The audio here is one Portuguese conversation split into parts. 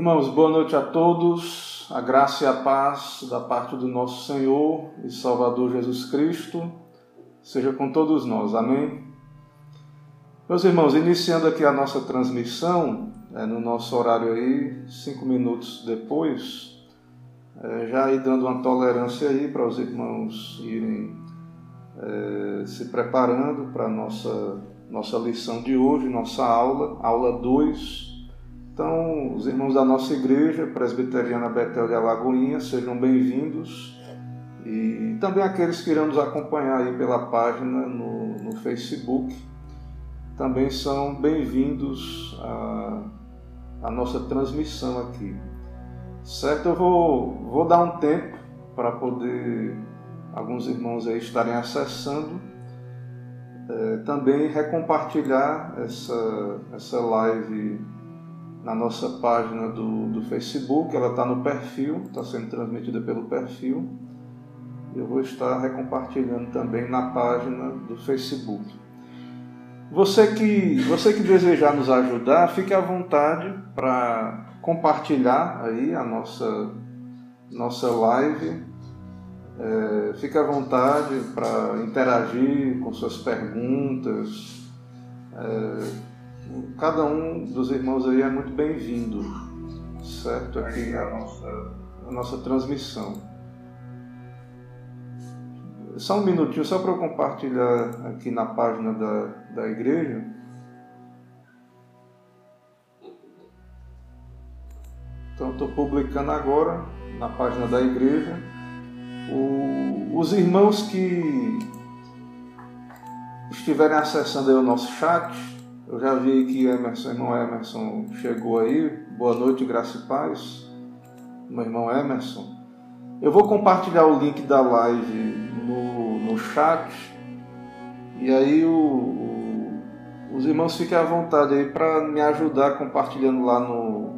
Irmãos, boa noite a todos. A graça e a paz da parte do nosso Senhor e Salvador Jesus Cristo seja com todos nós. Amém. Meus irmãos, iniciando aqui a nossa transmissão, é, no nosso horário aí, cinco minutos depois, é, já aí dando uma tolerância aí para os irmãos irem é, se preparando para a nossa, nossa lição de hoje, nossa aula, aula 2 então, os irmãos da nossa igreja, Presbiteriana Betel de Alagoinha, sejam bem-vindos. E também aqueles que irão nos acompanhar aí pela página no, no Facebook, também são bem-vindos à, à nossa transmissão aqui. Certo? Eu vou, vou dar um tempo para poder alguns irmãos aí estarem acessando. É, também recompartilhar essa, essa live na nossa página do, do Facebook, ela está no perfil, está sendo transmitida pelo perfil. Eu vou estar recompartilhando também na página do Facebook. Você que, você que desejar nos ajudar, fique à vontade para compartilhar aí a nossa, nossa live. É, fique à vontade para interagir com suas perguntas. É, cada um dos irmãos aí é muito bem-vindo, certo? Aqui na nossa, na nossa transmissão. Só um minutinho, só para eu compartilhar aqui na página da, da igreja. Então, estou publicando agora na página da igreja. O, os irmãos que estiverem acessando o nosso chat, eu já vi que Emerson, irmão Emerson chegou aí. Boa noite, graça e paz. Meu irmão Emerson. Eu vou compartilhar o link da live no, no chat. E aí o, o, os irmãos fiquem à vontade aí para me ajudar compartilhando lá no,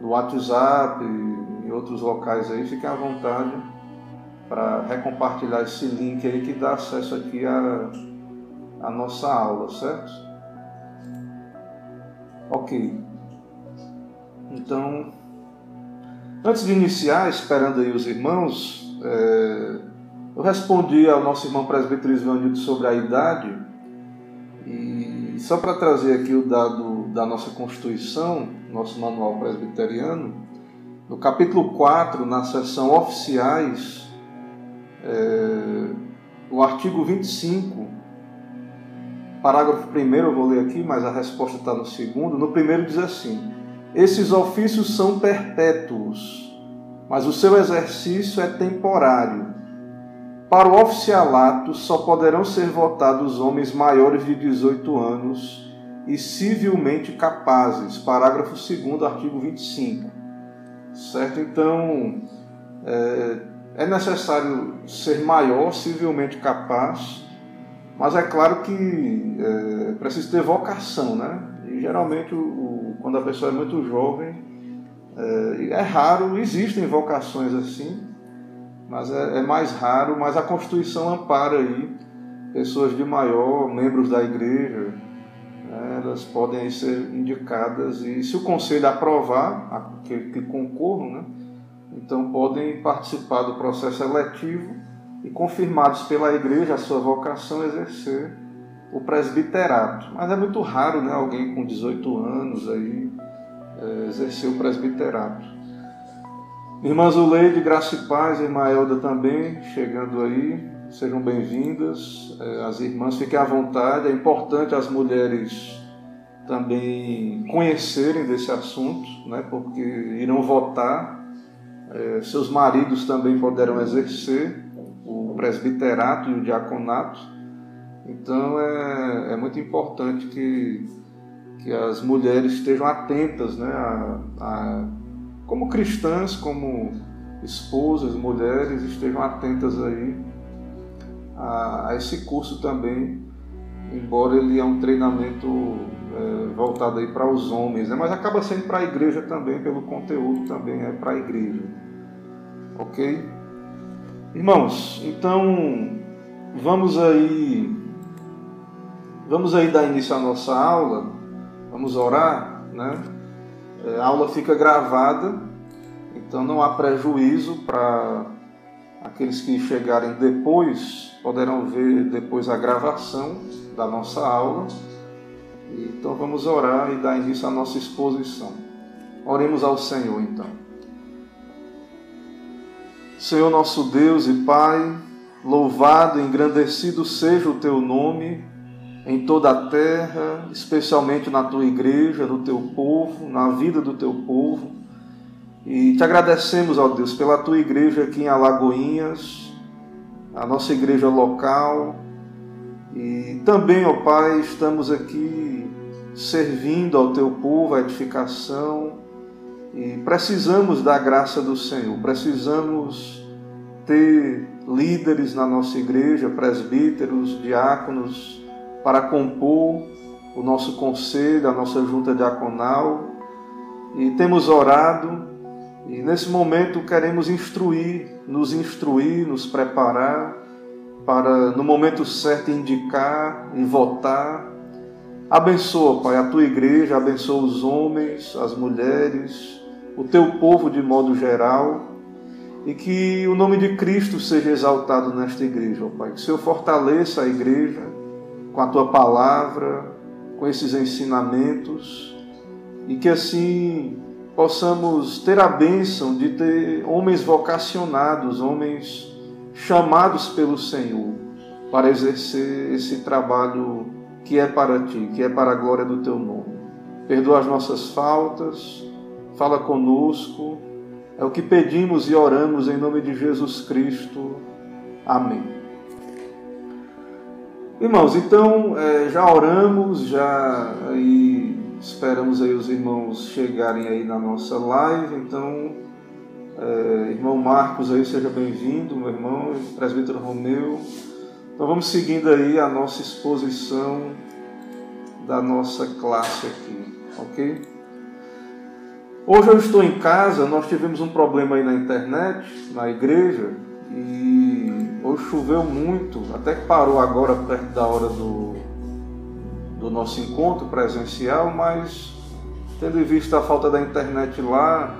no WhatsApp e em outros locais aí. Fiquem à vontade para recompartilhar esse link aí que dá acesso aqui à, à nossa aula, certo? Ok. Então, antes de iniciar, esperando aí os irmãos, é, eu respondi ao nosso irmão presbítero Ivanildo sobre a idade, e só para trazer aqui o dado da nossa Constituição, nosso manual presbiteriano, no capítulo 4, na seção oficiais, é, o artigo 25 Parágrafo primeiro eu vou ler aqui, mas a resposta está no segundo. No primeiro diz assim: Esses ofícios são perpétuos, mas o seu exercício é temporário. Para o oficialato só poderão ser votados homens maiores de 18 anos e civilmente capazes. Parágrafo 2, artigo 25. Certo? Então, é, é necessário ser maior, civilmente capaz mas é claro que é, precisa ter vocação, né? E geralmente, o, quando a pessoa é muito jovem, é, é, raro, existem vocações assim, mas é, é, mais raro, mas a Constituição ampara aí pessoas de maior, membros da igreja, né? elas podem ser indicadas e se o conselho aprovar, que, que concorram, né? então podem participar do processo eletivo e confirmados pela igreja a sua vocação exercer o presbiterato. Mas é muito raro né, alguém com 18 anos aí é, exercer o presbiterato. Irmã Zuleide, graça e paz, irmã Elda também, chegando aí, sejam bem-vindas. É, as irmãs fiquem à vontade, é importante as mulheres também conhecerem desse assunto, né, porque irão votar, é, seus maridos também poderão exercer o presbiterato e o diaconato. Então é, é muito importante que, que as mulheres estejam atentas, né, a, a, como cristãs, como esposas, mulheres, estejam atentas aí a, a esse curso também, embora ele é um treinamento é, voltado aí para os homens, né, mas acaba sendo para a igreja também, pelo conteúdo também é para a igreja. Ok? Irmãos, então vamos aí vamos aí dar início à nossa aula, vamos orar, né? é, a aula fica gravada, então não há prejuízo para aqueles que chegarem depois, poderão ver depois a gravação da nossa aula. Então vamos orar e dar início à nossa exposição. Oremos ao Senhor então. Senhor nosso Deus e Pai, louvado e engrandecido seja o teu nome em toda a terra, especialmente na tua igreja, no teu povo, na vida do teu povo. E te agradecemos, ó Deus, pela tua igreja aqui em Alagoinhas, a nossa igreja local. E também, ó Pai, estamos aqui servindo ao teu povo, a edificação. E precisamos da graça do Senhor, precisamos ter líderes na nossa igreja, presbíteros, diáconos, para compor o nosso conselho, a nossa junta diaconal. E temos orado e nesse momento queremos instruir, nos instruir, nos preparar para no momento certo indicar e votar. Abençoa, Pai, a tua igreja, abençoa os homens, as mulheres, o teu povo de modo geral e que o nome de Cristo seja exaltado nesta igreja, ó Pai. Que o Senhor fortaleça a igreja, com a tua palavra, com esses ensinamentos, e que assim possamos ter a bênção de ter homens vocacionados, homens chamados pelo Senhor para exercer esse trabalho que é para ti, que é para a glória do teu nome. Perdoa as nossas faltas, fala conosco, é o que pedimos e oramos em nome de Jesus Cristo. Amém. Irmãos, então é, já oramos, já aí esperamos aí os irmãos chegarem aí na nossa live. Então, é, irmão Marcos aí seja bem-vindo, meu irmão, presbítero Romeu. Então vamos seguindo aí a nossa exposição da nossa classe aqui, ok? Hoje eu estou em casa, nós tivemos um problema aí na internet, na igreja, e hoje choveu muito, até que parou agora perto da hora do, do nosso encontro presencial, mas tendo em vista a falta da internet lá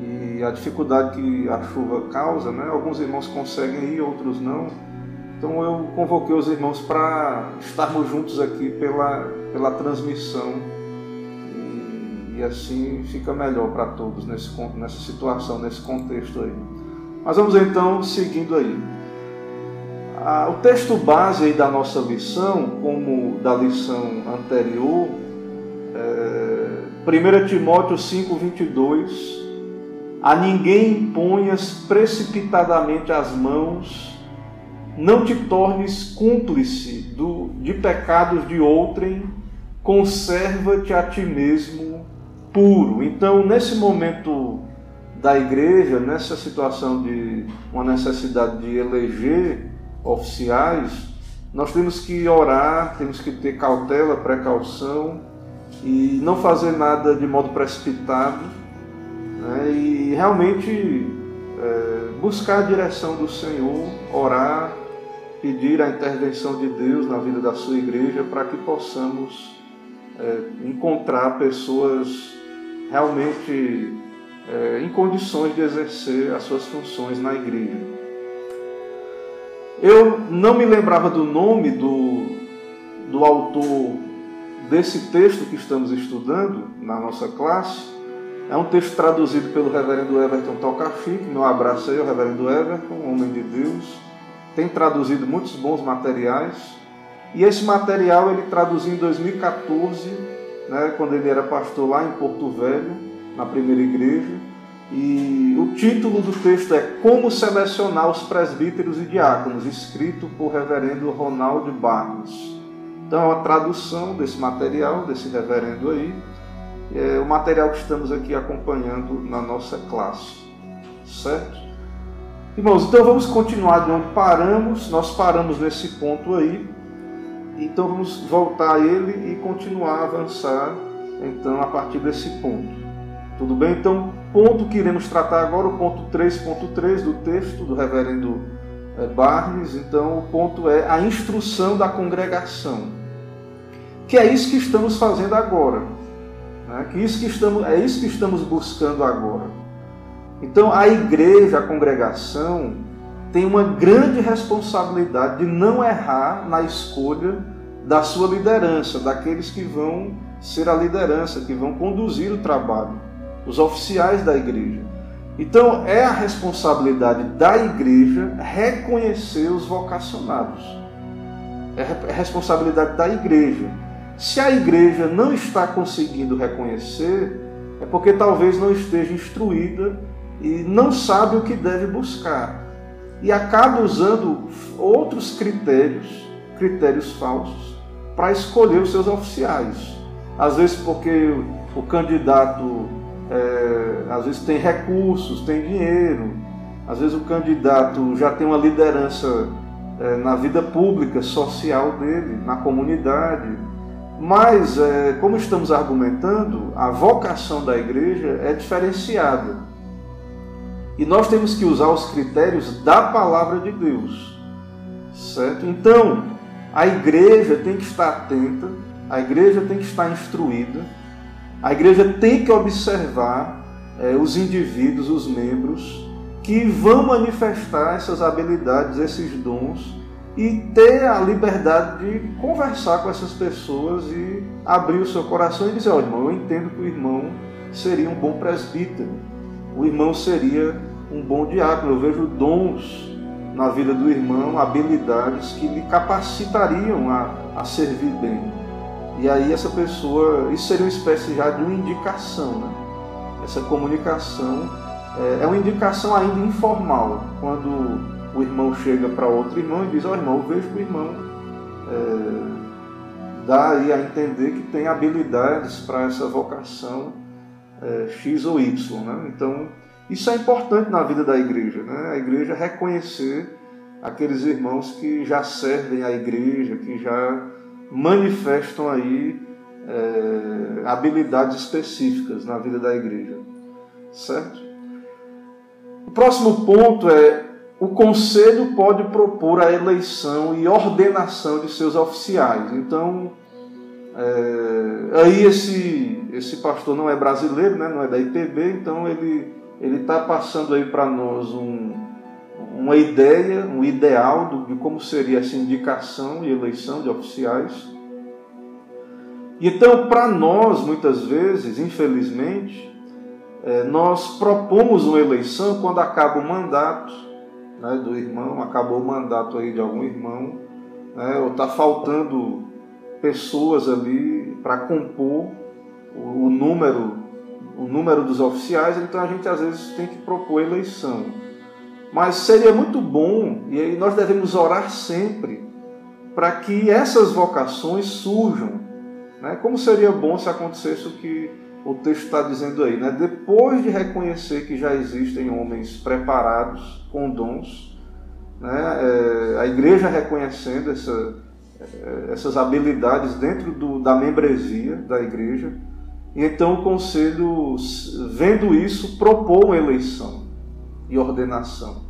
e a dificuldade que a chuva causa, né? alguns irmãos conseguem ir, outros não. Então eu convoquei os irmãos para estarmos juntos aqui pela, pela transmissão e, assim fica melhor para todos nesse, nessa situação, nesse contexto aí. Mas vamos então seguindo aí. Ah, o texto base aí da nossa lição, como da lição anterior, é, 1 Timóteo 5, 22, a ninguém imponhas precipitadamente as mãos, não te tornes cúmplice do, de pecados de outrem, conserva-te a ti mesmo puro. Então, nesse momento da igreja nessa situação de uma necessidade de eleger oficiais, nós temos que orar, temos que ter cautela, precaução e não fazer nada de modo precipitado né? e realmente é, buscar a direção do Senhor, orar, pedir a intervenção de Deus na vida da sua igreja para que possamos é, encontrar pessoas realmente é, em condições de exercer as suas funções na igreja. Eu não me lembrava do nome do, do autor desse texto que estamos estudando na nossa classe. É um texto traduzido pelo reverendo Everton Tocafique. Meu abraço aí ao reverendo Everton, homem de Deus. Tem traduzido muitos bons materiais. E esse material ele traduziu em 2014, né, quando ele era pastor lá em Porto Velho na primeira igreja. E o título do texto é Como Selecionar os Presbíteros e Diáconos, escrito por reverendo Ronaldo Barros. Então é uma tradução desse material, desse reverendo aí, é o material que estamos aqui acompanhando na nossa classe, certo? Irmãos, então vamos continuar de onde paramos, nós paramos nesse ponto aí, então vamos voltar a ele e continuar a avançar, então, a partir desse ponto. Tudo bem? Então, ponto que iremos tratar agora, o ponto 3.3 do texto do reverendo eh, Barnes. Então, o ponto é a instrução da congregação. Que é isso que estamos fazendo agora. Né? Que isso que estamos, é isso que estamos buscando agora. Então a igreja, a congregação, tem uma grande responsabilidade de não errar na escolha da sua liderança, daqueles que vão ser a liderança, que vão conduzir o trabalho, os oficiais da igreja. Então é a responsabilidade da igreja reconhecer os vocacionados. É a responsabilidade da igreja. Se a igreja não está conseguindo reconhecer, é porque talvez não esteja instruída e não sabe o que deve buscar. E acaba usando outros critérios, critérios falsos, para escolher os seus oficiais. Às vezes porque o candidato é, às vezes tem recursos, tem dinheiro, às vezes o candidato já tem uma liderança é, na vida pública, social dele, na comunidade. Mas, é, como estamos argumentando, a vocação da igreja é diferenciada. E nós temos que usar os critérios da palavra de Deus. Certo? Então, a igreja tem que estar atenta, a igreja tem que estar instruída, a igreja tem que observar é, os indivíduos, os membros, que vão manifestar essas habilidades, esses dons, e ter a liberdade de conversar com essas pessoas e abrir o seu coração e dizer: Ó, irmão, eu entendo que o irmão seria um bom presbítero, o irmão seria um bom diácono, eu vejo dons na vida do irmão, habilidades que lhe capacitariam a, a servir bem. E aí essa pessoa, isso seria uma espécie já de uma indicação, né? Essa comunicação é, é uma indicação ainda informal, quando o irmão chega para outro irmão e diz, ó oh, irmão, eu vejo que o irmão é, dá aí a entender que tem habilidades para essa vocação é, X ou Y, né? Então, isso é importante na vida da igreja, né? A igreja reconhecer aqueles irmãos que já servem a igreja, que já manifestam aí é, habilidades específicas na vida da igreja, certo? O próximo ponto é o conselho pode propor a eleição e ordenação de seus oficiais. Então, é, aí esse, esse pastor não é brasileiro, né, não é da IPB, então ele ele está passando aí para nós um, uma ideia, um ideal do, de como seria essa indicação e eleição de oficiais. Então, para nós, muitas vezes, infelizmente, é, nós propomos uma eleição quando acaba o mandato né, do irmão, acabou o mandato aí de algum irmão, né, ou está faltando pessoas ali para compor o, o número o número dos oficiais, então a gente às vezes tem que propor eleição. Mas seria muito bom, e nós devemos orar sempre, para que essas vocações surjam. Né? Como seria bom se acontecesse o que o texto está dizendo aí, né? depois de reconhecer que já existem homens preparados com dons, né? É, a igreja reconhecendo essa, é, essas habilidades dentro do, da membresia da igreja, e então o conselho, vendo isso, propôs eleição e ordenação.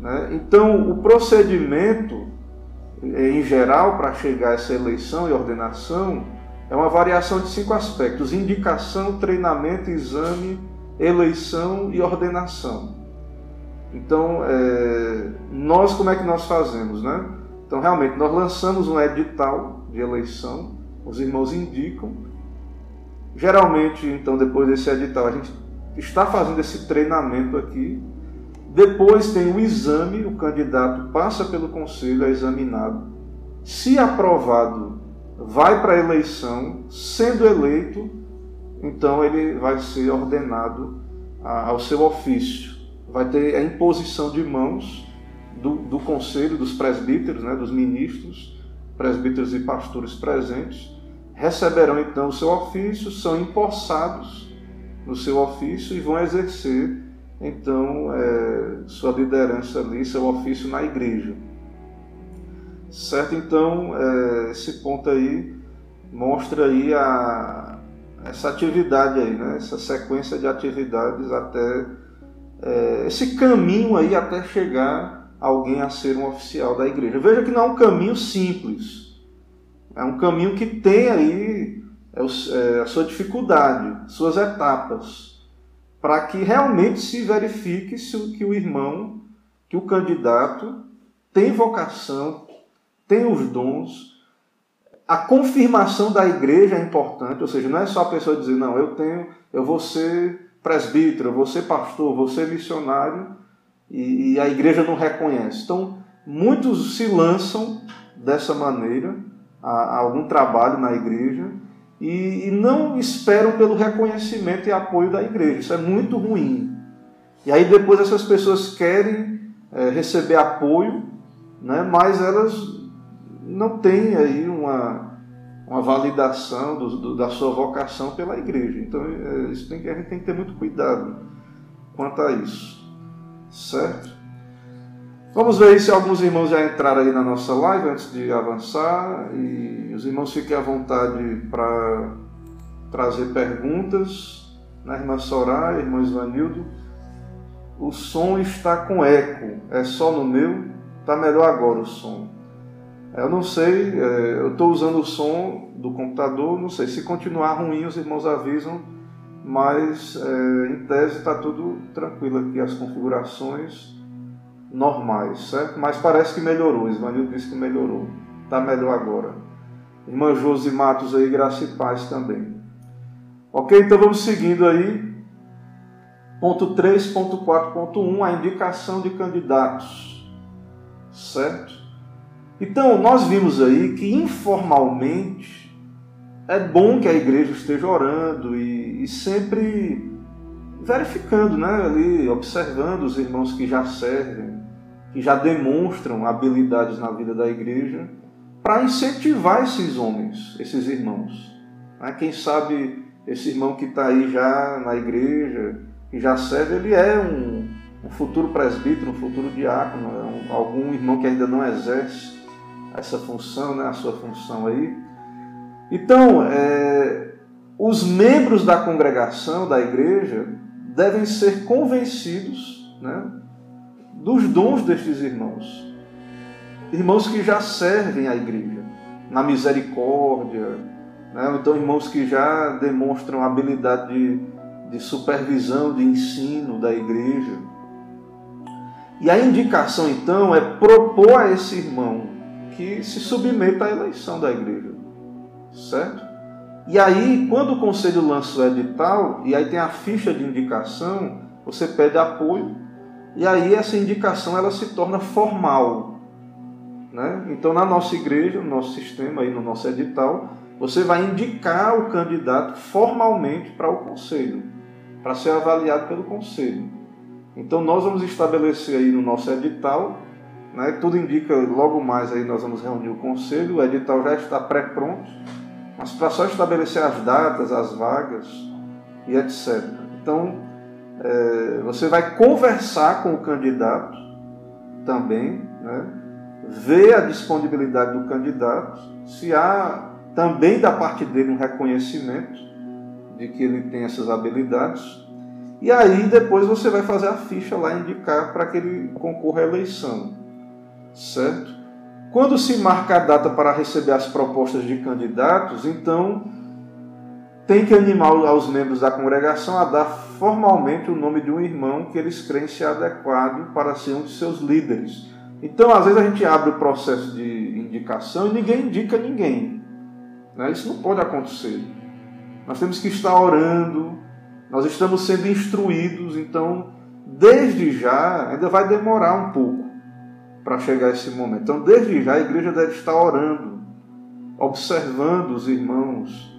Né? Então, o procedimento, eh, em geral, para chegar a essa eleição e ordenação, é uma variação de cinco aspectos: indicação, treinamento, exame, eleição e ordenação. Então, é, nós como é que nós fazemos, né? Então, realmente, nós lançamos um edital de eleição, os irmãos indicam, Geralmente, então, depois desse edital, a gente está fazendo esse treinamento aqui. Depois tem o exame, o candidato passa pelo conselho, é examinado. Se aprovado, vai para a eleição. Sendo eleito, então ele vai ser ordenado ao seu ofício. Vai ter a imposição de mãos do, do conselho, dos presbíteros, né, dos ministros, presbíteros e pastores presentes receberão então o seu ofício, são empossados no seu ofício e vão exercer então é, sua liderança ali, seu ofício na igreja. Certo? Então, é, esse ponto aí mostra aí a, essa atividade aí, né? essa sequência de atividades até é, esse caminho aí até chegar alguém a ser um oficial da igreja. Veja que não é um caminho simples. É um caminho que tem aí é, é a sua dificuldade, suas etapas, para que realmente se verifique se o, que o irmão, que o candidato tem vocação, tem os dons. A confirmação da igreja é importante, ou seja, não é só a pessoa dizer, não, eu tenho, eu vou ser presbítero, eu vou ser pastor, vou ser missionário, e, e a igreja não reconhece. Então, muitos se lançam dessa maneira a, a algum trabalho na igreja e, e, não esperam pelo reconhecimento e apoio da igreja. Isso é muito ruim. E aí depois essas pessoas querem é, receber apoio, né, mas elas não têm aí uma, uma validação do, do, da sua vocação pela igreja. Então é, isso tem, a gente tem que ter muito cuidado quanto a isso. Certo? Vamos ver se alguns irmãos já entraram aí na nossa live antes de avançar. E os irmãos fiquem à vontade para trazer perguntas. Na né, irmã Soraya, irmão Ivanildo. O som está com eco. É só no meu? Está melhor agora o som. Eu não sei, é, eu estou usando o som do computador, não sei. Se continuar ruim, os irmãos avisam, mas é, em tese está tudo tranquilo aqui, as configurações normais, certo? Mas parece que melhorou. Ismael disse que melhorou. Está melhor agora. Irmã Josi Matos aí, graça e paz também. Ok, então vamos seguindo aí. Ponto 3.4.1, a indicação de candidatos. Certo? Então, nós vimos aí que informalmente é bom que a igreja esteja orando e, e sempre verificando, né, ali, observando os irmãos que já servem, que já demonstram habilidades na vida da igreja, para incentivar esses homens, esses irmãos. Né? Quem sabe esse irmão que está aí já na igreja, que já serve, ele é um, futuro presbítero, um futuro diácono, é um, algum irmão que ainda não exerce essa função, né, a sua função aí. Então, é, os membros da congregação, da igreja, devem ser convencidos né, dos dons destes irmãos. Irmãos que já servem à igreja, na misericórdia, né? então irmãos que já demonstram habilidade de, de supervisão, de ensino da igreja. E a indicação então é propor a esse irmão que se submeta à eleição da igreja, certo? E aí, quando o conselho lança o edital, e aí tem a ficha de indicação, você pede apoio e aí essa indicação ela se torna formal. Né? Então, na nossa igreja, no nosso sistema, aí no nosso edital, você vai indicar o candidato formalmente para o conselho, para ser avaliado pelo conselho. Então, nós vamos estabelecer aí no nosso edital, né? tudo indica, logo mais aí nós vamos reunir o conselho, o edital já está pré-pronto, mas para só estabelecer as datas, as vagas e etc. Então, é, você vai conversar com o candidato também, né? ver a disponibilidade do candidato, se há também da parte dele um reconhecimento de que ele tem essas habilidades. E aí depois você vai fazer a ficha lá indicar para que ele concorra à eleição. Certo? Quando se marca a data para receber as propostas de candidatos, então tem que animar aos membros da congregação a dar formalmente o nome de um irmão que eles creem ser adequado para ser um de seus líderes. Então, às vezes, a gente abre o processo de indicação e ninguém indica ninguém. Né? Isso não pode acontecer. Nós temos que estar orando, nós estamos sendo instruídos, então, desde já, ainda vai demorar um pouco para chegar esse momento. Então, desde já, a igreja deve estar orando, observando os irmãos,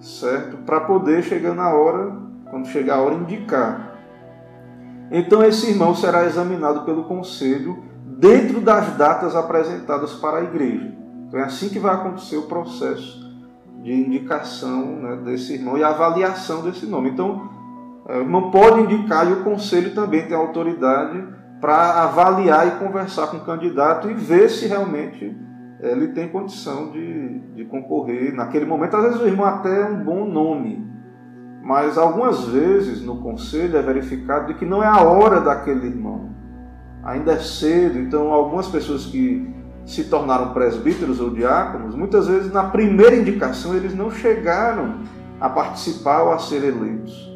certo? Para poder chegar na hora, quando chegar a hora, indicar. Então esse irmão será examinado pelo conselho dentro das datas apresentadas para a igreja. Então é assim que vai acontecer o processo de indicação né, desse irmão e avaliação desse nome. Então, é, o irmão pode indicar e o conselho também tem autoridade para avaliar e conversar com o candidato e ver se realmente ele tem condição de, de concorrer naquele momento. Às vezes o irmão até é um bom nome, mas algumas vezes no conselho é verificado de que não é a hora daquele irmão. Ainda é cedo, então algumas pessoas que se tornaram presbíteros ou diáconos, muitas vezes na primeira indicação eles não chegaram a participar ou a ser eleitos.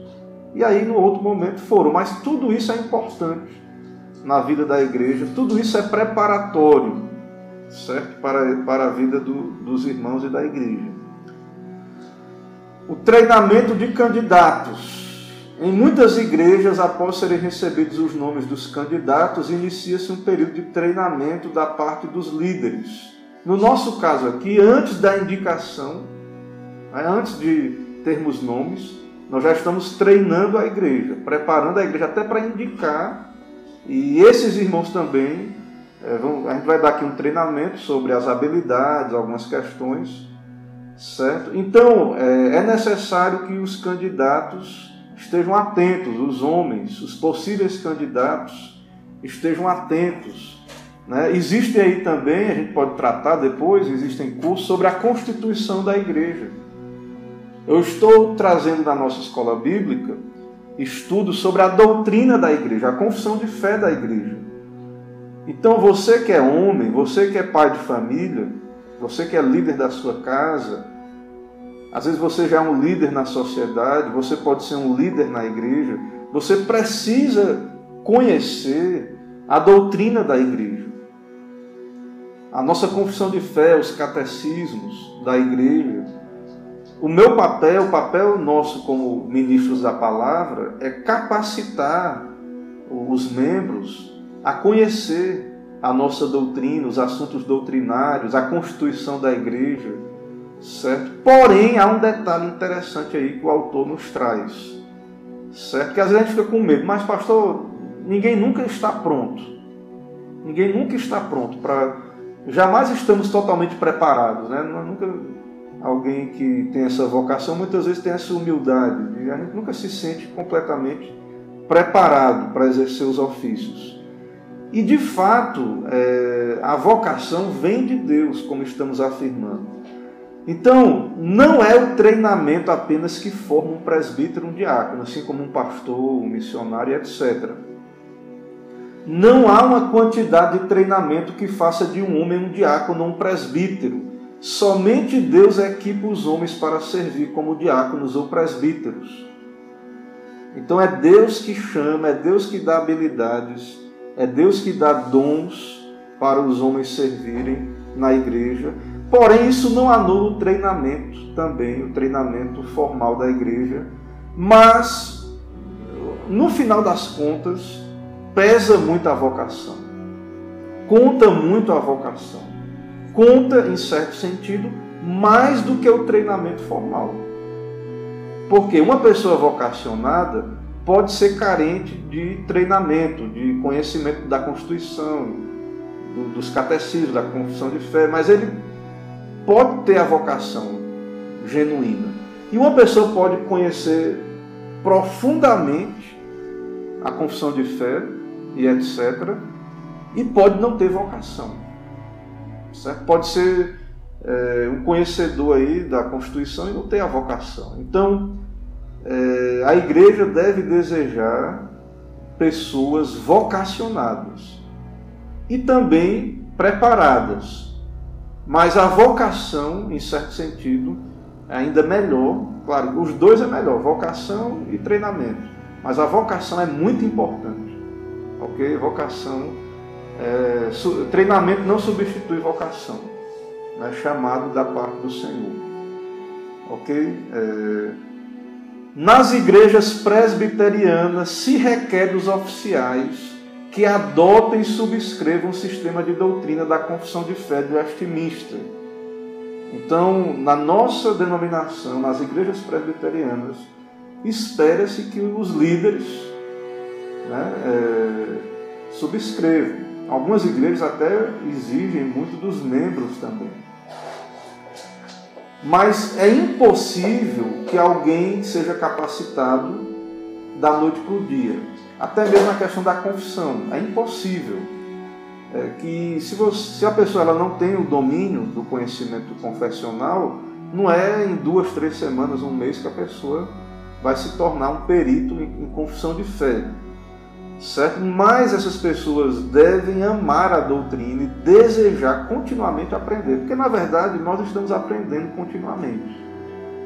E aí no outro momento foram, mas tudo isso é importante na vida da igreja, tudo isso é preparatório, certo? Para, para a vida do, dos irmãos e da igreja. O treinamento de candidatos. Em muitas igrejas, após serem recebidos os nomes dos candidatos, inicia-se um período de treinamento da parte dos líderes. No nosso caso aqui, antes da indicação, né, antes de termos nomes, nós já estamos treinando a igreja, preparando a igreja até para indicar. E esses irmãos também, é, vão, a gente vai dar aqui um treinamento sobre as habilidades, algumas questões, certo? Então, é, é necessário que os candidatos estejam atentos, os homens, os possíveis candidatos estejam atentos. Né? Existe aí também, a gente pode tratar depois, existem cursos sobre a constituição da igreja. Eu estou trazendo na nossa escola bíblica estudos sobre a doutrina da igreja, a confissão de fé da igreja. Então você que é homem, você que é pai de família, você que é líder da sua casa, às vezes você já é um líder na sociedade, você pode ser um líder na igreja, você precisa conhecer a doutrina da igreja. A nossa confissão de fé, os catecismos da igreja, o meu papel, o papel nosso como ministros da palavra, é capacitar os membros a conhecer a nossa doutrina, os assuntos doutrinários, a constituição da igreja, certo? Porém, há um detalhe interessante aí que o autor nos traz, certo? Que às vezes a gente fica com medo, mas pastor, ninguém nunca está pronto. Ninguém nunca está pronto para. Jamais estamos totalmente preparados, né? Nunca alguém que tem essa vocação muitas vezes tem essa humildade e a gente nunca se sente completamente preparado para exercer os ofícios. E de fato, é, a vocação vem de Deus, como estamos afirmando. Então, não é o treinamento apenas que forma um presbítero, um diácono, assim como um pastor, um missionário, etc. Não há uma quantidade de treinamento que faça de um homem um diácono ou um presbítero. Somente Deus equipa os homens para servir como diáconos ou presbíteros. Então é Deus que chama, é Deus que dá habilidades, é Deus que dá dons para os homens servirem na igreja. Porém, isso não anula o treinamento também, o treinamento formal da igreja. Mas, no final das contas, pesa muito a vocação. Conta muito a vocação conta, em certo sentido, mais do que o treinamento formal. Porque uma pessoa vocacionada pode ser carente de treinamento, de conhecimento da Constituição, do, dos catecismos, da confissão de fé, mas ele pode ter a vocação genuína. E uma pessoa pode conhecer profundamente a confissão de fé e etc., e pode não ter vocação. Certo? Pode ser é, um conhecedor aí da Constituição e não tem a vocação. Então, é, a igreja deve desejar pessoas vocacionadas e também preparadas. Mas a vocação, em certo sentido, é ainda melhor. Claro, os dois é melhor, vocação e treinamento. Mas a vocação é muito importante. Ok? Vocação é, treinamento não substitui vocação, né, chamado da parte do Senhor. Ok? É, nas igrejas presbiterianas se requer dos oficiais que adotem e subscrevam o sistema de doutrina da confissão de fé do Westminster. Então, na nossa denominação, nas igrejas presbiterianas, espera-se que os líderes né, é, subscrevam. Algumas igrejas até exigem muito dos membros também. Mas é impossível que alguém seja capacitado da noite para o dia. Até mesmo a questão da confissão. É impossível. É que se, você, se a pessoa ela não tem o domínio do conhecimento confessional, não é em duas, três semanas, um mês que a pessoa vai se tornar um perito em, em confissão de fé certo? Mas essas pessoas devem amar a doutrina e desejar continuamente aprender, porque na verdade nós estamos aprendendo continuamente.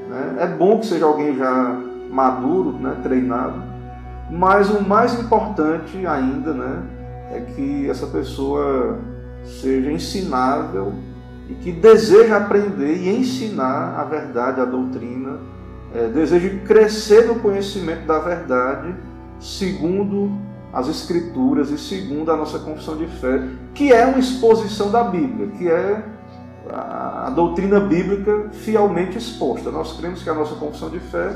Né? É bom que seja alguém já maduro, né, treinado, mas o mais importante ainda né, é que essa pessoa seja ensinável e que deseje aprender e ensinar a verdade, a doutrina, é, deseje crescer no conhecimento da verdade, segundo as Escrituras e segundo a nossa confissão de fé, que é uma exposição da Bíblia, que é a, doutrina bíblica fielmente exposta. Nós cremos que a nossa confissão de fé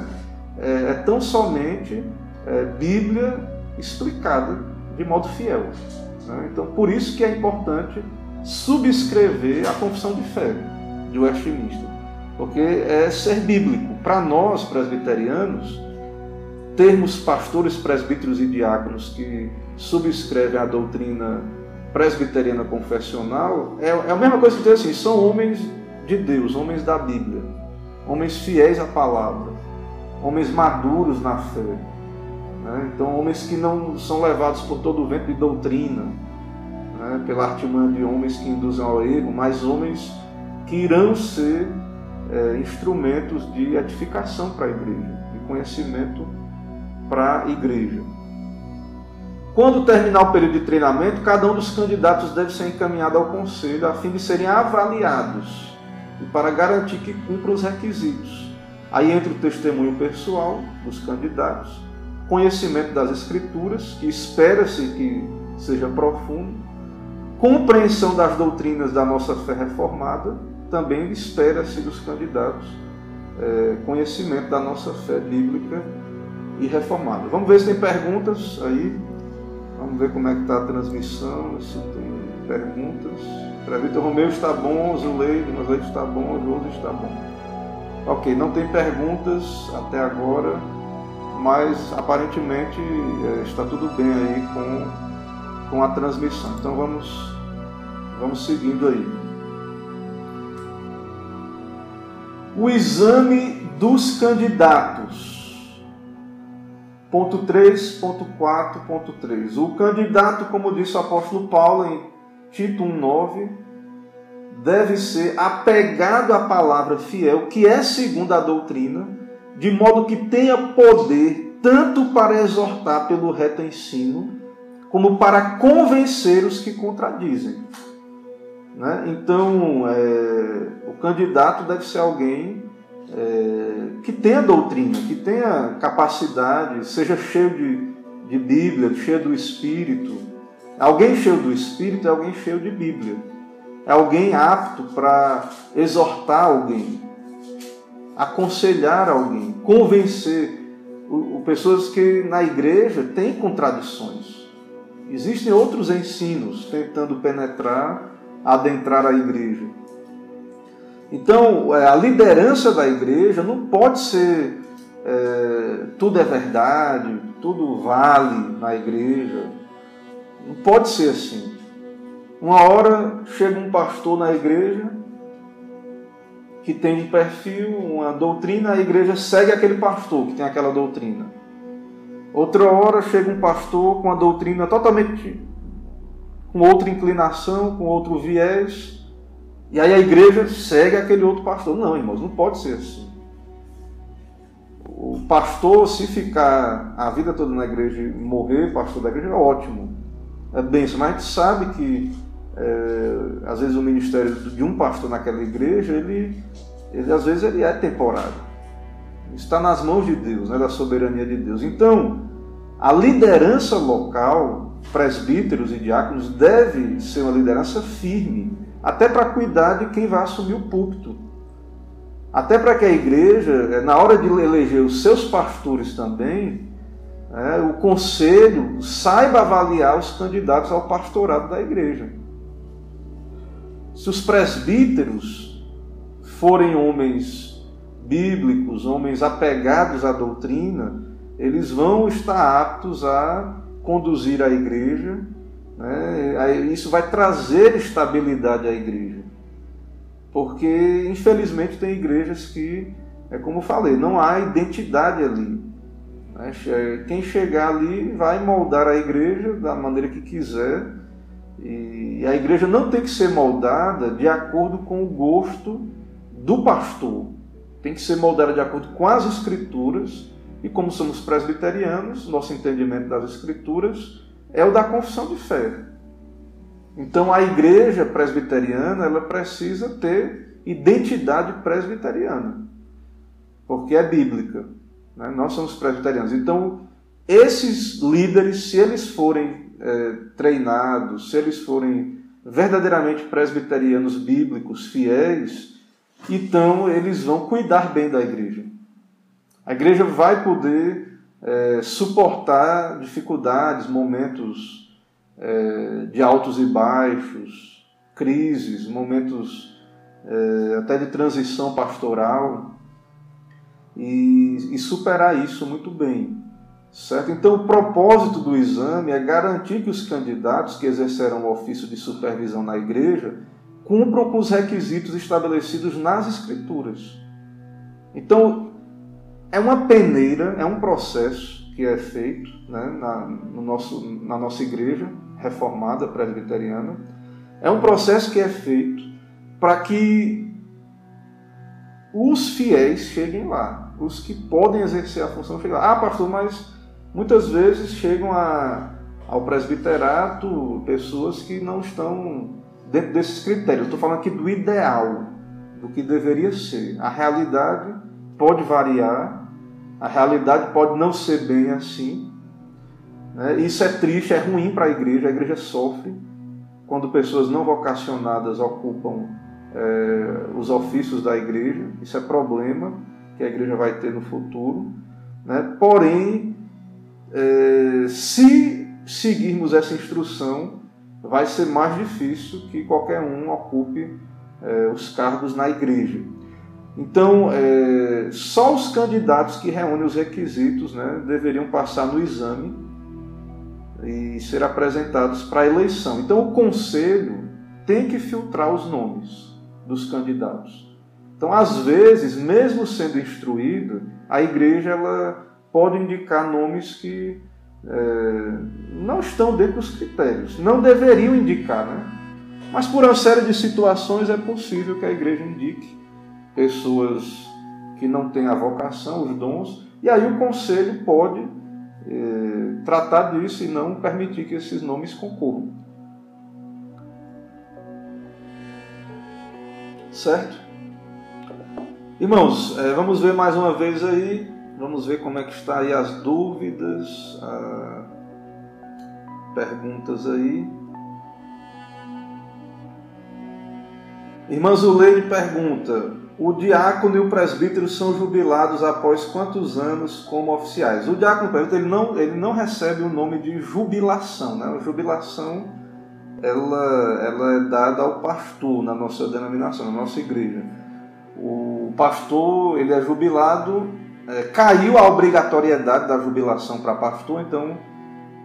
é, é tão somente é, Bíblia explicada de modo fiel. Né? Então, por isso que é importante subscrever a confissão de fé de Westminster, porque é ser bíblico. Para nós, presbiterianos, termos pastores, presbíteros e diáconos que subscrevem a doutrina presbiteriana confessional é, é a mesma coisa que dizer assim: são homens de Deus, homens da Bíblia, homens fiéis à palavra, homens maduros na fé. Né? Então, homens que não são levados por todo o vento de doutrina, né? pela artimanha de homens que induzem ao erro, mas homens que irão ser é, instrumentos de edificação para a igreja, de conhecimento para a igreja. Quando terminar o período de treinamento, cada um dos candidatos deve ser encaminhado ao conselho a fim de serem avaliados e para garantir que cumpram os requisitos. Aí entra o testemunho pessoal dos candidatos, conhecimento das escrituras, que espera-se que seja profundo, compreensão das doutrinas da nossa fé reformada, também espera-se dos candidatos é, conhecimento da nossa fé bíblica e reformada. Vamos ver se tem perguntas aí. Vamos ver como é que está a transmissão, se tem perguntas. Para Vitor Romeu está bom, Zuleide, Zuleide está bom, Josi está bom. Ok, não tem perguntas até agora, mas aparentemente é, está tudo bem aí com, com a transmissão. Então vamos, vamos seguindo aí. O exame dos candidatos. Ponto 3.4.3. O candidato, como disse o apóstolo Paulo em Tito 1,9, deve ser apegado à palavra fiel, que é segundo a doutrina, de modo que tenha poder tanto para exortar pelo reto ensino, como para convencer os que contradizem. Né? Então, é, o candidato deve ser alguém é, que tenha doutrina, que tenha capacidade, seja cheio de, de Bíblia, cheio do Espírito. Alguém cheio do Espírito é alguém cheio de Bíblia. É alguém apto para exortar alguém, aconselhar alguém, convencer o, o, pessoas que na igreja têm contradições. Existem outros ensinos tentando penetrar, adentrar a igreja. Então, é, a liderança da igreja não pode ser é, tudo é verdade, tudo vale na igreja. Não pode ser assim. Uma hora chega um pastor na igreja que tem um perfil, uma doutrina, a igreja segue aquele pastor que tem aquela doutrina. Outra hora chega um pastor com a doutrina totalmente com outra inclinação, com outro viés, e aí a igreja segue aquele outro pastor. Não, irmãos, não pode ser assim. O pastor, se ficar a vida toda na igreja e morrer pastor da igreja, é ótimo. É benção. Mas a gente sabe que, é, às vezes, o ministério de um pastor naquela igreja, ele, ele às vezes, ele é temporário. Está nas mãos de Deus, né, da soberania de Deus. Então, a liderança local, presbíteros e diáconos, deve ser uma liderança firme até para cuidar de quem vai assumir o púlpito. Até para que a igreja, é, na hora de eleger os seus pastores também, é, o conselho saiba avaliar os candidatos ao pastorado da igreja. Se os presbíteros forem homens bíblicos, homens apegados à doutrina, eles vão estar aptos a conduzir a igreja né? Isso vai trazer estabilidade à igreja. Porque, infelizmente, tem igrejas que, é como falei, não há identidade ali. Né? Quem chegar ali vai moldar a igreja da maneira que quiser. E a igreja não tem que ser moldada de acordo com o gosto do pastor. Tem que ser moldada de acordo com as escrituras. E como somos presbiterianos, nosso entendimento das escrituras é o da confissão de fé. Então a igreja presbiteriana ela precisa ter identidade presbiteriana, porque é bíblica. Né? Nós somos presbiterianos. Então esses líderes, se eles forem é, treinados, se eles forem verdadeiramente presbiterianos bíblicos, fiéis, então eles vão cuidar bem da igreja. A igreja vai poder é, suportar dificuldades, momentos é, de altos e baixos, crises, momentos é, até de transição pastoral e, e superar isso muito bem. Certo? Então, o propósito do exame é garantir que os candidatos que exercerão o ofício de supervisão na igreja cumpram com os requisitos estabelecidos nas Escrituras. Então, é uma peneira, é um processo que é feito né, na, no nosso, na nossa igreja reformada presbiteriana. É um processo que é feito para que os fiéis cheguem lá, os que podem exercer a função cheguem lá. Ah, pastor, mas muitas vezes chegam a, ao presbiterato pessoas que não estão dentro desses critérios. Estou falando aqui do ideal, do que deveria ser. A realidade pode variar, a realidade pode não ser bem assim. Né? Isso é triste, é ruim para a igreja, a igreja sofre quando pessoas não vocacionadas ocupam é, os ofícios da igreja. Isso é problema que a igreja vai ter no futuro. Né? Porém, é, se seguirmos essa instrução, vai ser mais difícil que qualquer um ocupe é, os cargos na igreja. Então, é, só os candidatos que reúnem os requisitos né, deveriam passar no exame e ser apresentados para a eleição. Então, o conselho tem que filtrar os nomes dos candidatos. Então, às vezes, mesmo sendo instruída, a igreja ela pode indicar nomes que é, não estão dentro dos critérios, não deveriam indicar, né? Mas por uma série de situações é possível que a igreja indique pessoas que não têm a vocação, os dons, e aí o conselho pode é, tratar disso e não permitir que esses nomes concorram. Certo? Irmãos, é, vamos ver mais uma vez aí Vamos ver como é que está aí as dúvidas, ah, perguntas aí. Irmã Zuleide pergunta: o diácono e o presbítero são jubilados após quantos anos como oficiais? O diácono e o ele não, ele não recebe o nome de jubilação. Né? A jubilação ela, ela é dada ao pastor na nossa denominação, na nossa igreja. O pastor ele é jubilado é, caiu a obrigatoriedade da jubilação para pastor, então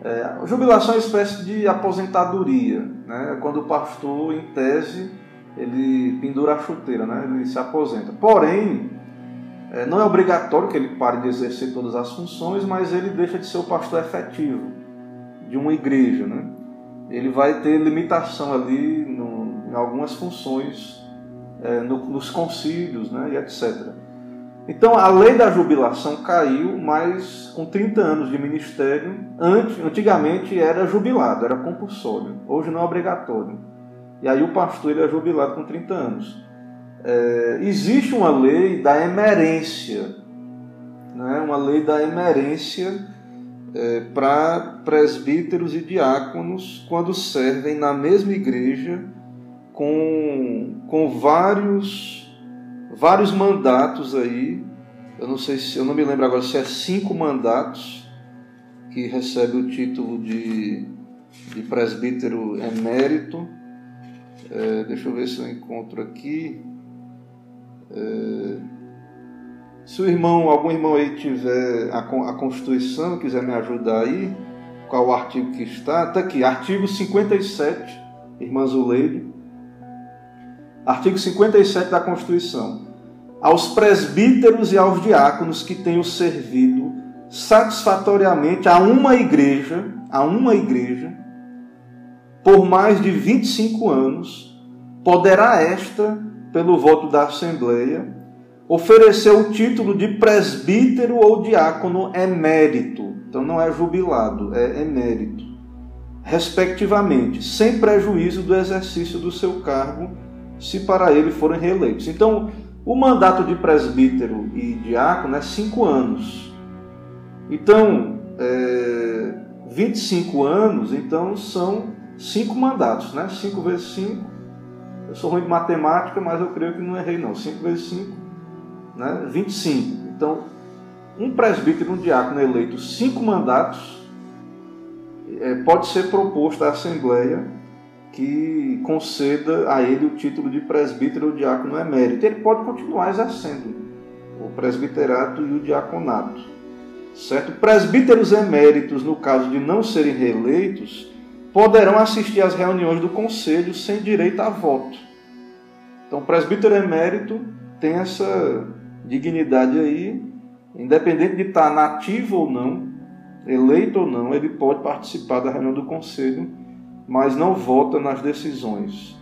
é, jubilação é uma espécie de aposentadoria, né? quando o pastor, em tese, ele pendura a chuteira, né? ele se aposenta. Porém, é, não é obrigatório que ele pare de exercer todas as funções, mas ele deixa de ser o pastor efetivo de uma igreja. Né? Ele vai ter limitação ali no, em algumas funções, é, no, nos concílios né? e etc. Então a lei da jubilação caiu, mas com 30 anos de ministério, antigamente era jubilado, era compulsório, hoje não é obrigatório. E aí o pastor ele é jubilado com 30 anos. É, existe uma lei da emerência, né? uma lei da emerência é, para presbíteros e diáconos quando servem na mesma igreja com, com vários vários mandatos aí. Eu não sei se eu não me lembro agora se é cinco mandatos que recebe o título de, de presbítero emérito. É, deixa eu ver se eu encontro aqui. É, se o irmão, algum irmão aí tiver a, a Constituição, quiser me ajudar aí, qual o artigo que está? Está aqui, artigo 57, irmã Zuleide. Artigo 57 da Constituição. Aos presbíteros e aos diáconos que tenham servido satisfatoriamente a uma igreja, a uma igreja, por mais de 25 anos, poderá esta, pelo voto da Assembleia, oferecer o título de presbítero ou diácono emérito. Então não é jubilado, é emérito. Respectivamente, sem prejuízo do exercício do seu cargo, se para ele forem reeleitos. Então, o mandato de presbítero e diácono é cinco anos. Então, é, 25 anos, então são cinco mandatos, né? 5 vezes 5. Eu sou ruim de matemática, mas eu creio que não errei não. 5 vezes 5, né? 25. Então, um presbítero um diácono eleito cinco mandatos, é, pode ser proposto à Assembleia que conceda a ele o título de presbítero ou diácono emérito. Ele pode continuar exercendo o presbiterato e o diaconato. Certo? Presbíteros eméritos, no caso de não serem reeleitos, poderão assistir às reuniões do conselho sem direito a voto. Então, o presbítero emérito tem essa dignidade aí, independente de estar nativo ou não, eleito ou não, ele pode participar da reunião do conselho, mas não vota nas decisões.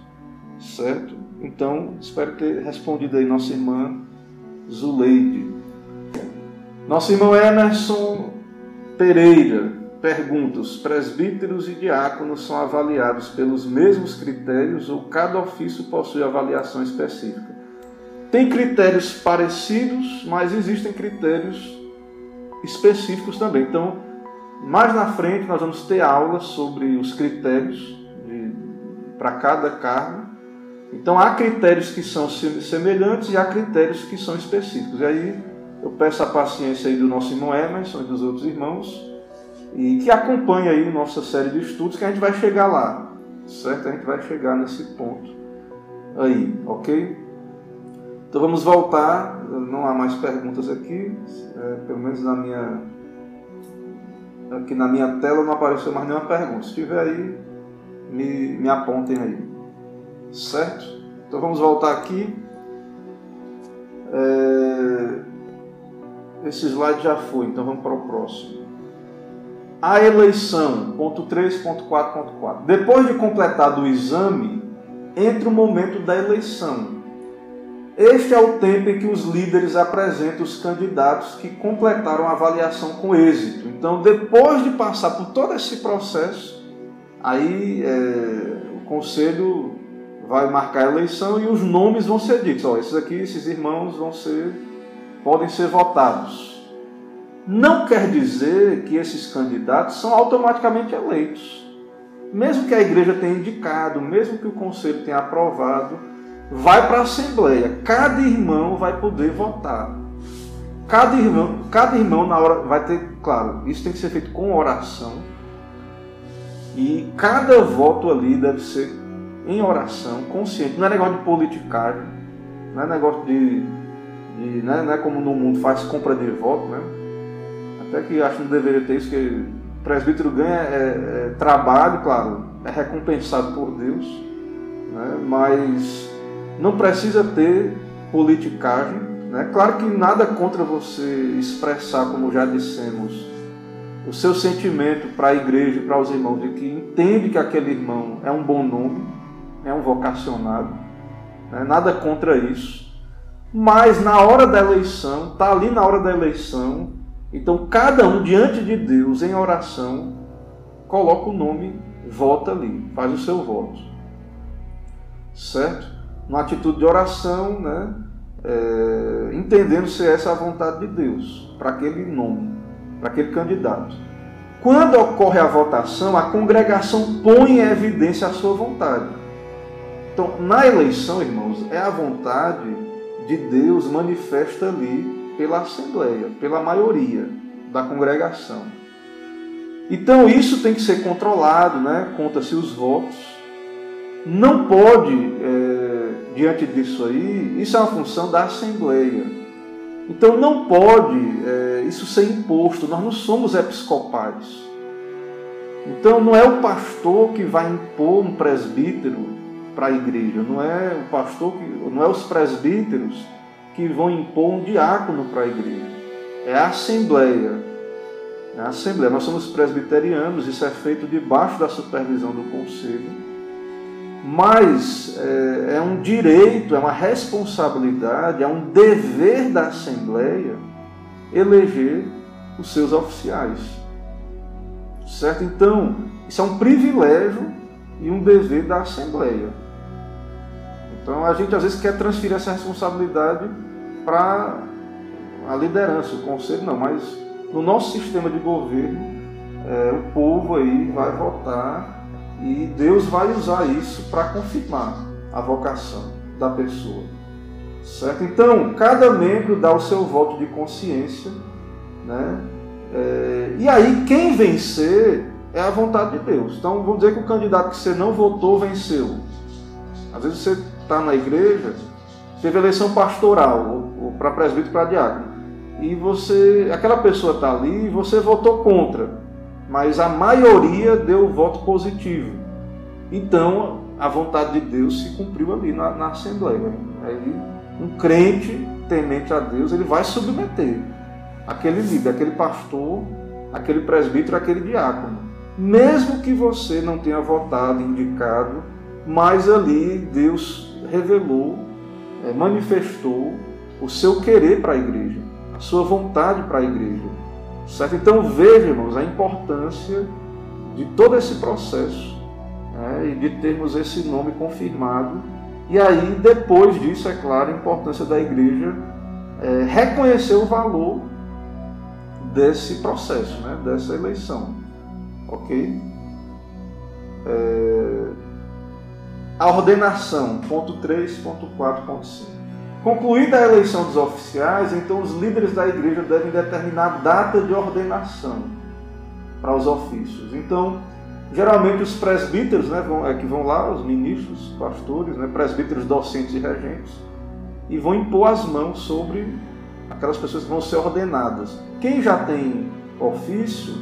Certo? Então, espero ter respondido aí nossa irmã Zuleide. Nosso irmão Emerson Pereira pergunta: os presbíteros e diáconos são avaliados pelos mesmos critérios ou cada ofício possui avaliação específica? Tem critérios parecidos, mas existem critérios específicos também. Então, mais na frente nós vamos ter aulas sobre os critérios para cada cargo. Então há critérios que são semelhantes e há critérios que são específicos. E aí eu peço a paciência aí do nosso irmão Emerson e dos outros irmãos e que acompanhe aí nossa série de estudos que a gente vai chegar lá, certo? A gente vai chegar nesse ponto aí, ok? Então vamos voltar, não há mais perguntas aqui, é, pelo menos na minha aqui na minha tela não apareceu mais nenhuma pergunta. Se tiver aí, me, me apontem aí. Certo? Então vamos voltar aqui. É... Esse slide já foi, então vamos para o próximo. A eleição, ponto 3.4.4. Depois de completado o exame, entra o momento da eleição. Este é o tempo em que os líderes apresentam os candidatos que completaram a avaliação com êxito. Então, depois de passar por todo esse processo, aí é, o conselho vai marcar a eleição e os nomes vão ser ditos. Ó, esses aqui, esses irmãos vão ser, podem ser votados. Não quer dizer que esses candidatos são automaticamente eleitos. Mesmo que a igreja tenha indicado, mesmo que o conselho tenha aprovado, vai para a Assembleia. Cada irmão vai poder votar. Cada irmão, cada irmão na hora vai ter, claro, isso tem que ser feito com oração. E cada voto ali deve ser em oração, consciente. Não é negócio de politicagem, não é negócio de, de né, não é como no mundo faz compra de voto, né? Até que acho que não deveria ter isso, que o presbítero ganha é, é, trabalho, claro, é recompensado por Deus, né? mas não precisa ter politicagem. Né? Claro que nada contra você expressar, como já dissemos, o seu sentimento para a igreja para os irmãos, de que entende que aquele irmão é um bom nome, é um vocacionado, né? nada contra isso. Mas na hora da eleição, está ali na hora da eleição, então cada um diante de Deus em oração, coloca o nome, vota ali, faz o seu voto. Certo? numa atitude de oração, né? É, entendendo se essa é a vontade de Deus para aquele nome, para aquele candidato. Quando ocorre a votação, a congregação põe em evidência a sua vontade. Então, na eleição, irmãos, é a vontade de Deus manifesta ali pela assembleia, pela maioria da congregação. Então, isso tem que ser controlado, né? Conta-se os votos. Não pode é, diante disso aí, isso é uma função da Assembleia. Então não pode é, isso ser imposto, nós não somos episcopais. Então não é o pastor que vai impor um presbítero para a igreja, não é o pastor que, não é os presbíteros que vão impor um diácono para a igreja. É a assembleia. a Assembleia. Nós somos presbiterianos, isso é feito debaixo da supervisão do Conselho, mas é, é um direito, é uma responsabilidade, é um dever da Assembleia eleger os seus oficiais. Certo? Então, isso é um privilégio e um dever da Assembleia. Então, a gente às vezes quer transferir essa responsabilidade para a liderança, o conselho, não, mas no nosso sistema de governo, é, o povo aí vai votar e Deus vai usar isso para confirmar a vocação da pessoa. Certo? Então, cada membro dá o seu voto de consciência, né? É, e aí, quem vencer é a vontade de Deus. Então, vamos dizer que o candidato que você não votou venceu. Às vezes você está na igreja, teve eleição pastoral, ou, para presbítero para diácono e você, aquela pessoa está ali e você votou contra, mas a maioria deu voto positivo. Então a vontade de Deus se cumpriu ali na, na Assembleia. Aí um crente temente a Deus, ele vai submeter aquele líder, aquele pastor, aquele presbítero, aquele diácono. Mesmo que você não tenha votado, indicado, mas ali Deus revelou, é, manifestou o seu querer para a igreja a sua vontade para a igreja. Certo? Então veja, irmãos, a importância de todo esse processo né, e de termos esse nome confirmado. E aí, depois disso, é claro, a importância da igreja é, reconhecer o valor desse processo, né, dessa eleição. Ok? A ordenação, ponto 3, ponto 4, ponto 5. Concluída a eleição dos oficiais, então os líderes da igreja devem determinar data de ordenação para os ofícios. Então, geralmente os presbíteros, né, vão, é que vão lá, os ministros, pastores, né, presbíteros docentes e regentes, e vão impor as mãos sobre aquelas pessoas que vão ser ordenadas. Quem já tem ofício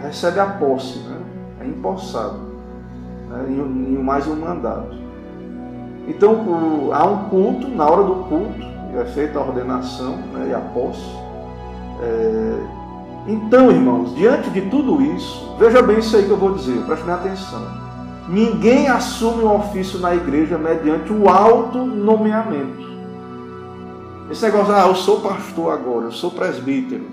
recebe a posse, né, é empossado, né, em, em mais um mandato. Então o, há um culto, na hora do culto, é feita a ordenação né, e a posse. É, então, irmãos, diante de tudo isso, veja bem isso aí que eu vou dizer, preste atenção. Ninguém assume um ofício na igreja mediante o alto nomeamento. Esse negócio, ah, eu sou pastor agora, eu sou presbítero,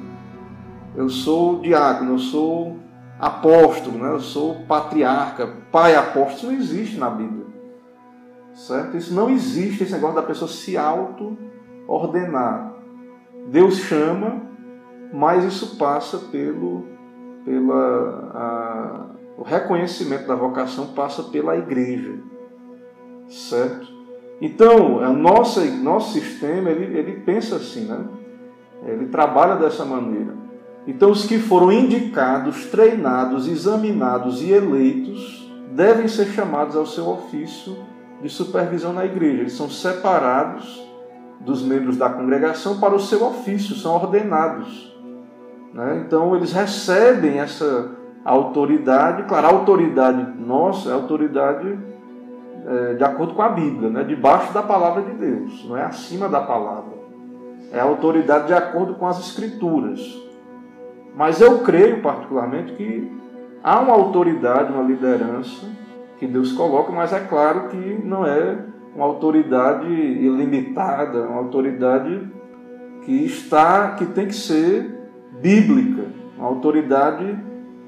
eu sou diácono, eu sou apóstolo, né? eu sou patriarca, pai apóstolo, isso não existe na Bíblia. Certo? Isso não existe, esse negócio da pessoa se auto-ordenar. Deus chama, mas isso passa pelo pela a, o reconhecimento da vocação passa pela igreja. Certo? Então, o nosso, nosso sistema, ele, ele pensa assim, né? Ele trabalha dessa maneira. Então, os que foram indicados, treinados, examinados e eleitos devem ser chamados ao seu ofício de supervisão na igreja. Eles são separados dos membros da congregação para o seu ofício, são ordenados. Né? Então eles recebem essa autoridade, claro, a autoridade nossa é a autoridade é, de acordo com a Bíblia, né? debaixo da palavra de Deus, não é acima da palavra. É a autoridade de acordo com as Escrituras. Mas eu creio particularmente que há uma autoridade, uma liderança que Deus coloca, mas é claro que não é uma autoridade ilimitada, uma autoridade que está, que tem que ser bíblica, uma autoridade.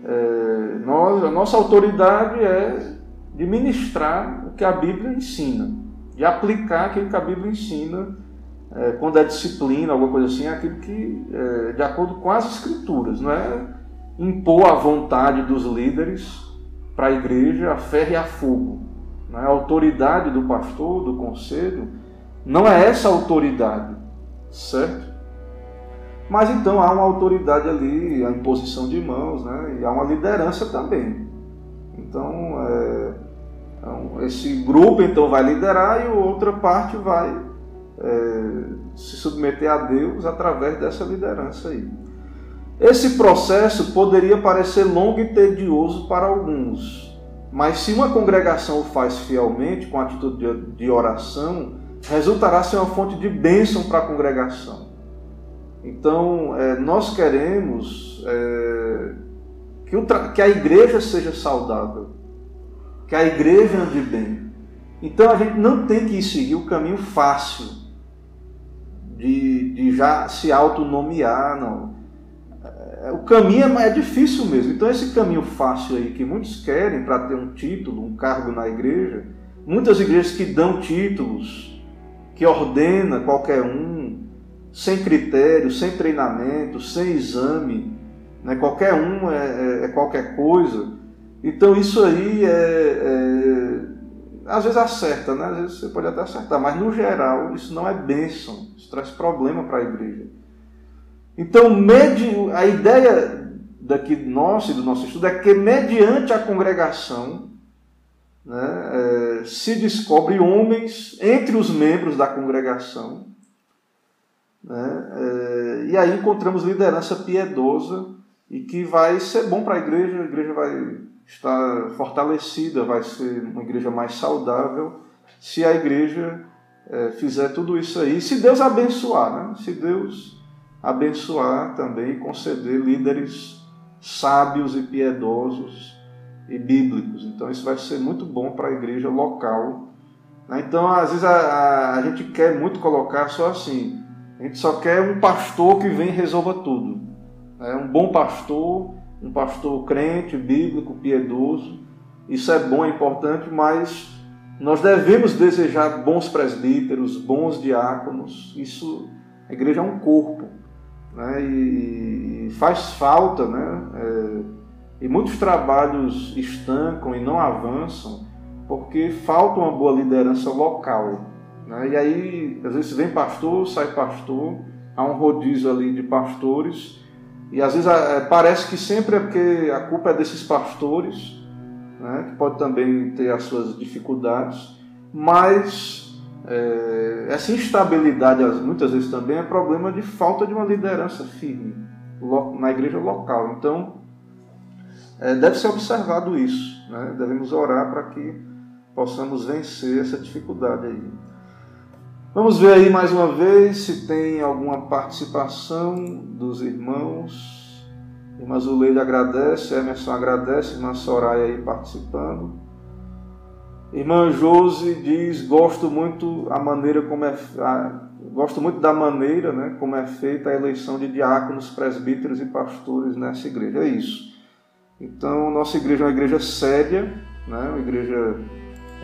É, nós, a nossa autoridade é de ministrar o que a Bíblia ensina, de aplicar aquilo que a Bíblia ensina, é, quando é disciplina, alguma coisa assim, é aquilo que é de acordo com as Escrituras, não é impor a vontade dos líderes para a igreja a ferro e a fogo. Né? A autoridade do pastor, do conselho, não é essa autoridade, certo? Mas então há uma autoridade ali, a imposição de mãos, né? e há uma liderança também. Então, é, então, esse grupo então vai liderar e outra parte vai é, se submeter a Deus através dessa liderança aí. Esse processo poderia parecer longo e tedioso para alguns, mas se uma congregação o faz fielmente, com atitude de oração, resultará ser uma fonte de bênção para a congregação. Então, é, nós queremos é, que, que a igreja seja saudável, que a igreja ande bem. Então, a gente não tem que seguir o caminho fácil de, de já se autonomear, não. É, o caminho é, é difícil mesmo. Então, esse caminho fácil aí que muitos querem para ter um título, um cargo na igreja, muitas igrejas que dão títulos, que ordena qualquer um, sem critério, sem treinamento, sem exame, né? qualquer um é, é, é qualquer coisa. Então isso aí é, é, às vezes acerta, né? às vezes você pode até acertar, mas no geral isso não é bênção, isso traz problema para a igreja. Então a ideia daqui nossa e do nosso estudo é que mediante a congregação né, é, se descobre homens entre os membros da congregação né? É, e aí encontramos liderança piedosa e que vai ser bom para a igreja, a igreja vai estar fortalecida, vai ser uma igreja mais saudável se a igreja é, fizer tudo isso aí. Se Deus abençoar, né? se Deus abençoar também e conceder líderes sábios e piedosos e bíblicos. Então isso vai ser muito bom para a igreja local. Né? Então às vezes a, a, a gente quer muito colocar só assim, a gente só quer um pastor que vem e resolva tudo. É um bom pastor, um pastor crente, bíblico, piedoso. Isso é bom, é importante, mas nós devemos desejar bons presbíteros, bons diáconos. Isso, a igreja é um corpo, né? E, e faz falta, né? É, e muitos trabalhos estancam e não avançam porque falta uma boa liderança local. Né? E aí, às vezes vem pastor, sai pastor, há um rodízio ali de pastores, e às vezes é, parece que sempre é porque a culpa é desses pastores, né? que pode também ter as suas dificuldades, mas é, essa instabilidade muitas vezes também é problema de falta de uma liderança firme na igreja local. Então, é, deve ser observado isso. Né? Devemos orar para que possamos vencer essa dificuldade aí. Vamos ver aí mais uma vez se tem alguma participação dos irmãos. Irmã Zuleida agradece, Emerson agradece, irmã Soraya aí participando. Irmã Josi diz: gosto muito a maneira como é a, gosto muito da maneira, né, como é feita a eleição de diáconos, presbíteros e pastores nessa igreja. É isso. Então, nossa igreja é uma igreja séria, né, uma igreja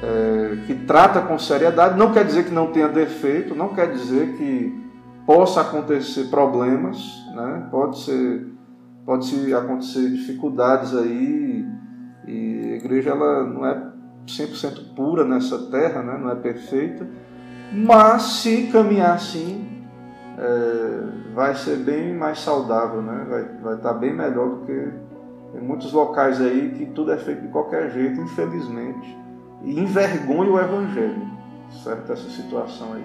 é, que trata com seriedade, não quer dizer que não tenha defeito, não quer dizer que possa acontecer problemas, né? pode ser pode -se acontecer dificuldades aí e a igreja ela não é 100% pura nessa terra, né? não é perfeita, mas se caminhar assim é, vai ser bem mais saudável, né? vai, vai estar bem melhor do que em muitos locais aí que tudo é feito de qualquer jeito, infelizmente e envergonha o Evangelho, certo? Essa situação aí.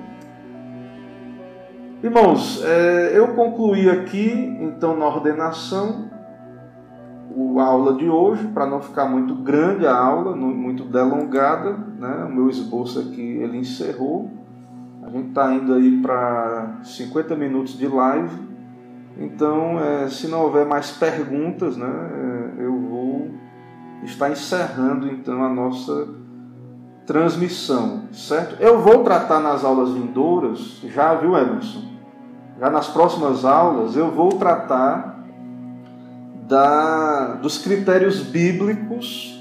Irmãos, é, eu concluí aqui, então, na ordenação, a aula de hoje, para não ficar muito grande a aula, muito delongada, né? o meu esboço aqui ele encerrou. A gente está indo aí para 50 minutos de live, então, é, se não houver mais perguntas, né, é, eu vou estar encerrando então a nossa transmissão, certo? Eu vou tratar nas aulas vindouras, já viu, Emerson? Já nas próximas aulas eu vou tratar da, dos critérios bíblicos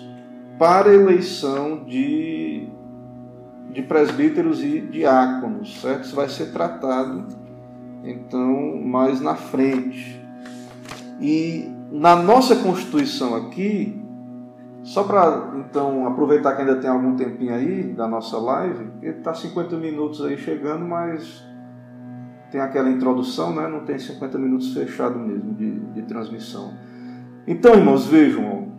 para eleição de, de presbíteros e diáconos, certo? Isso vai ser tratado então mais na frente. E na nossa Constituição aqui, só para então aproveitar que ainda tem algum tempinho aí da nossa live, ele está 50 minutos aí chegando, mas tem aquela introdução, né? não tem 50 minutos fechado mesmo de, de transmissão. Então, irmãos, vejam,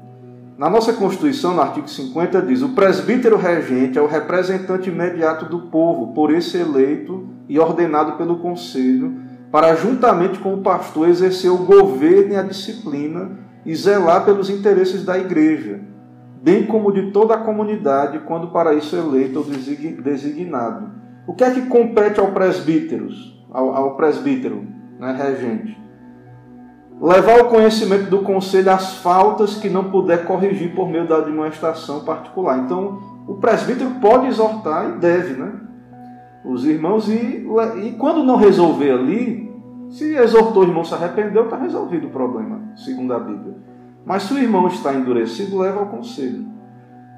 na nossa Constituição, no artigo 50, diz: o presbítero regente é o representante imediato do povo, por esse eleito e ordenado pelo conselho, para, juntamente com o pastor, exercer o governo e a disciplina e zelar pelos interesses da igreja bem como de toda a comunidade, quando para isso eleito ou designado. O que é que compete ao presbítero? Ao, ao presbítero? né, regente, levar ao conhecimento do conselho as faltas que não puder corrigir por meio da administração particular. Então, o presbítero pode exortar e deve, né? Os irmãos, e, e quando não resolver ali, se exortou o irmão se arrependeu, está resolvido o problema, segundo a Bíblia. Mas se o irmão está endurecido, leva ao conselho.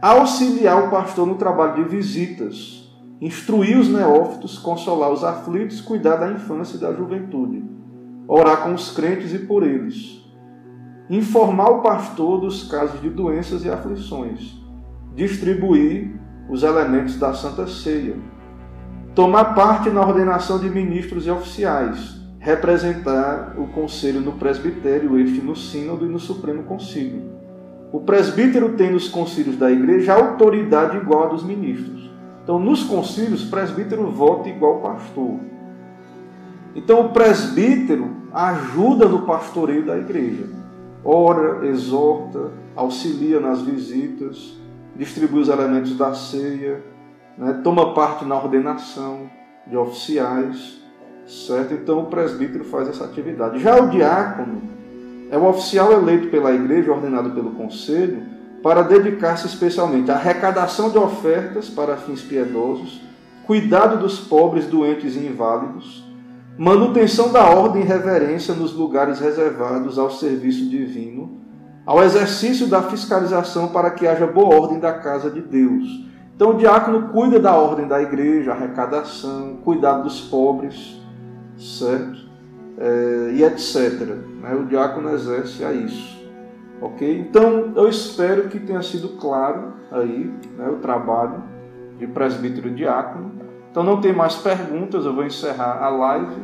Auxiliar o pastor no trabalho de visitas, instruir os neófitos, consolar os aflitos, cuidar da infância e da juventude. Orar com os crentes e por eles, informar o pastor dos casos de doenças e aflições, distribuir os elementos da Santa Ceia, tomar parte na ordenação de ministros e oficiais, representar o conselho no presbitério, este no sínodo e no Supremo Concílio. O presbítero tem nos concílios da igreja autoridade igual a dos ministros. Então, nos concílios, presbítero vota igual pastor. Então o presbítero ajuda no pastoreio da igreja. Ora, exorta, auxilia nas visitas, distribui os elementos da ceia, né? toma parte na ordenação de oficiais, certo? Então o presbítero faz essa atividade. Já o diácono é o oficial eleito pela igreja, ordenado pelo conselho, para dedicar-se especialmente à arrecadação de ofertas para fins piedosos, cuidado dos pobres, doentes e inválidos, manutenção da ordem e reverência nos lugares reservados ao serviço divino, ao exercício da fiscalização para que haja boa ordem da casa de Deus. Então, o diácono cuida da ordem da igreja, arrecadação, cuidado dos pobres, certo? É, e etc. Né? O diácono exerce a isso. Ok? Então, eu espero que tenha sido claro aí né, o trabalho de presbítero e diácono. Então não tem mais perguntas, eu vou encerrar a live.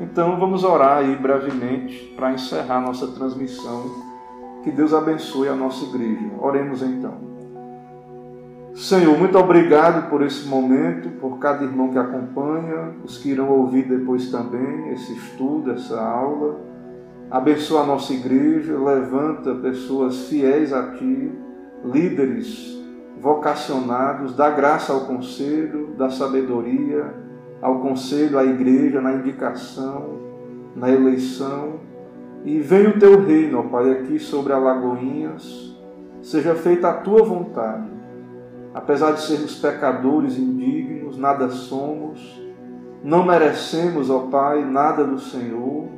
Então vamos orar aí brevemente para encerrar nossa transmissão. Que Deus abençoe a nossa igreja. Oremos então. Senhor, muito obrigado por esse momento, por cada irmão que acompanha, os que irão ouvir depois também esse estudo, essa aula. Abençoa a nossa igreja, levanta pessoas fiéis a Ti, líderes vocacionados, dá graça ao conselho, da sabedoria, ao conselho, à igreja, na indicação, na eleição. E venha o teu reino, ó Pai, aqui sobre Alagoinhas, seja feita a tua vontade. Apesar de sermos pecadores indignos, nada somos, não merecemos, ó Pai, nada do Senhor,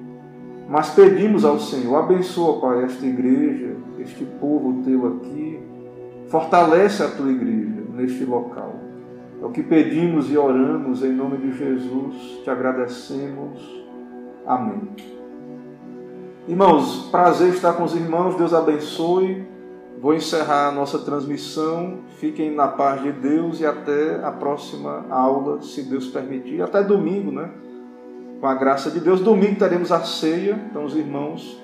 mas pedimos ao Senhor, abençoa, Pai, esta igreja, este povo teu aqui, Fortalece a tua igreja neste local. É o que pedimos e oramos em nome de Jesus, te agradecemos. Amém. Irmãos, prazer estar com os irmãos, Deus abençoe. Vou encerrar a nossa transmissão. Fiquem na paz de Deus e até a próxima aula, se Deus permitir. Até domingo, né? Com a graça de Deus. Domingo teremos a ceia, então os irmãos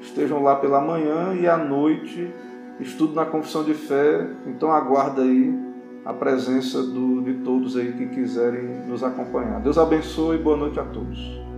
estejam lá pela manhã e à noite estudo na confissão de fé, então aguarda aí a presença do, de todos aí que quiserem nos acompanhar. Deus abençoe e boa noite a todos.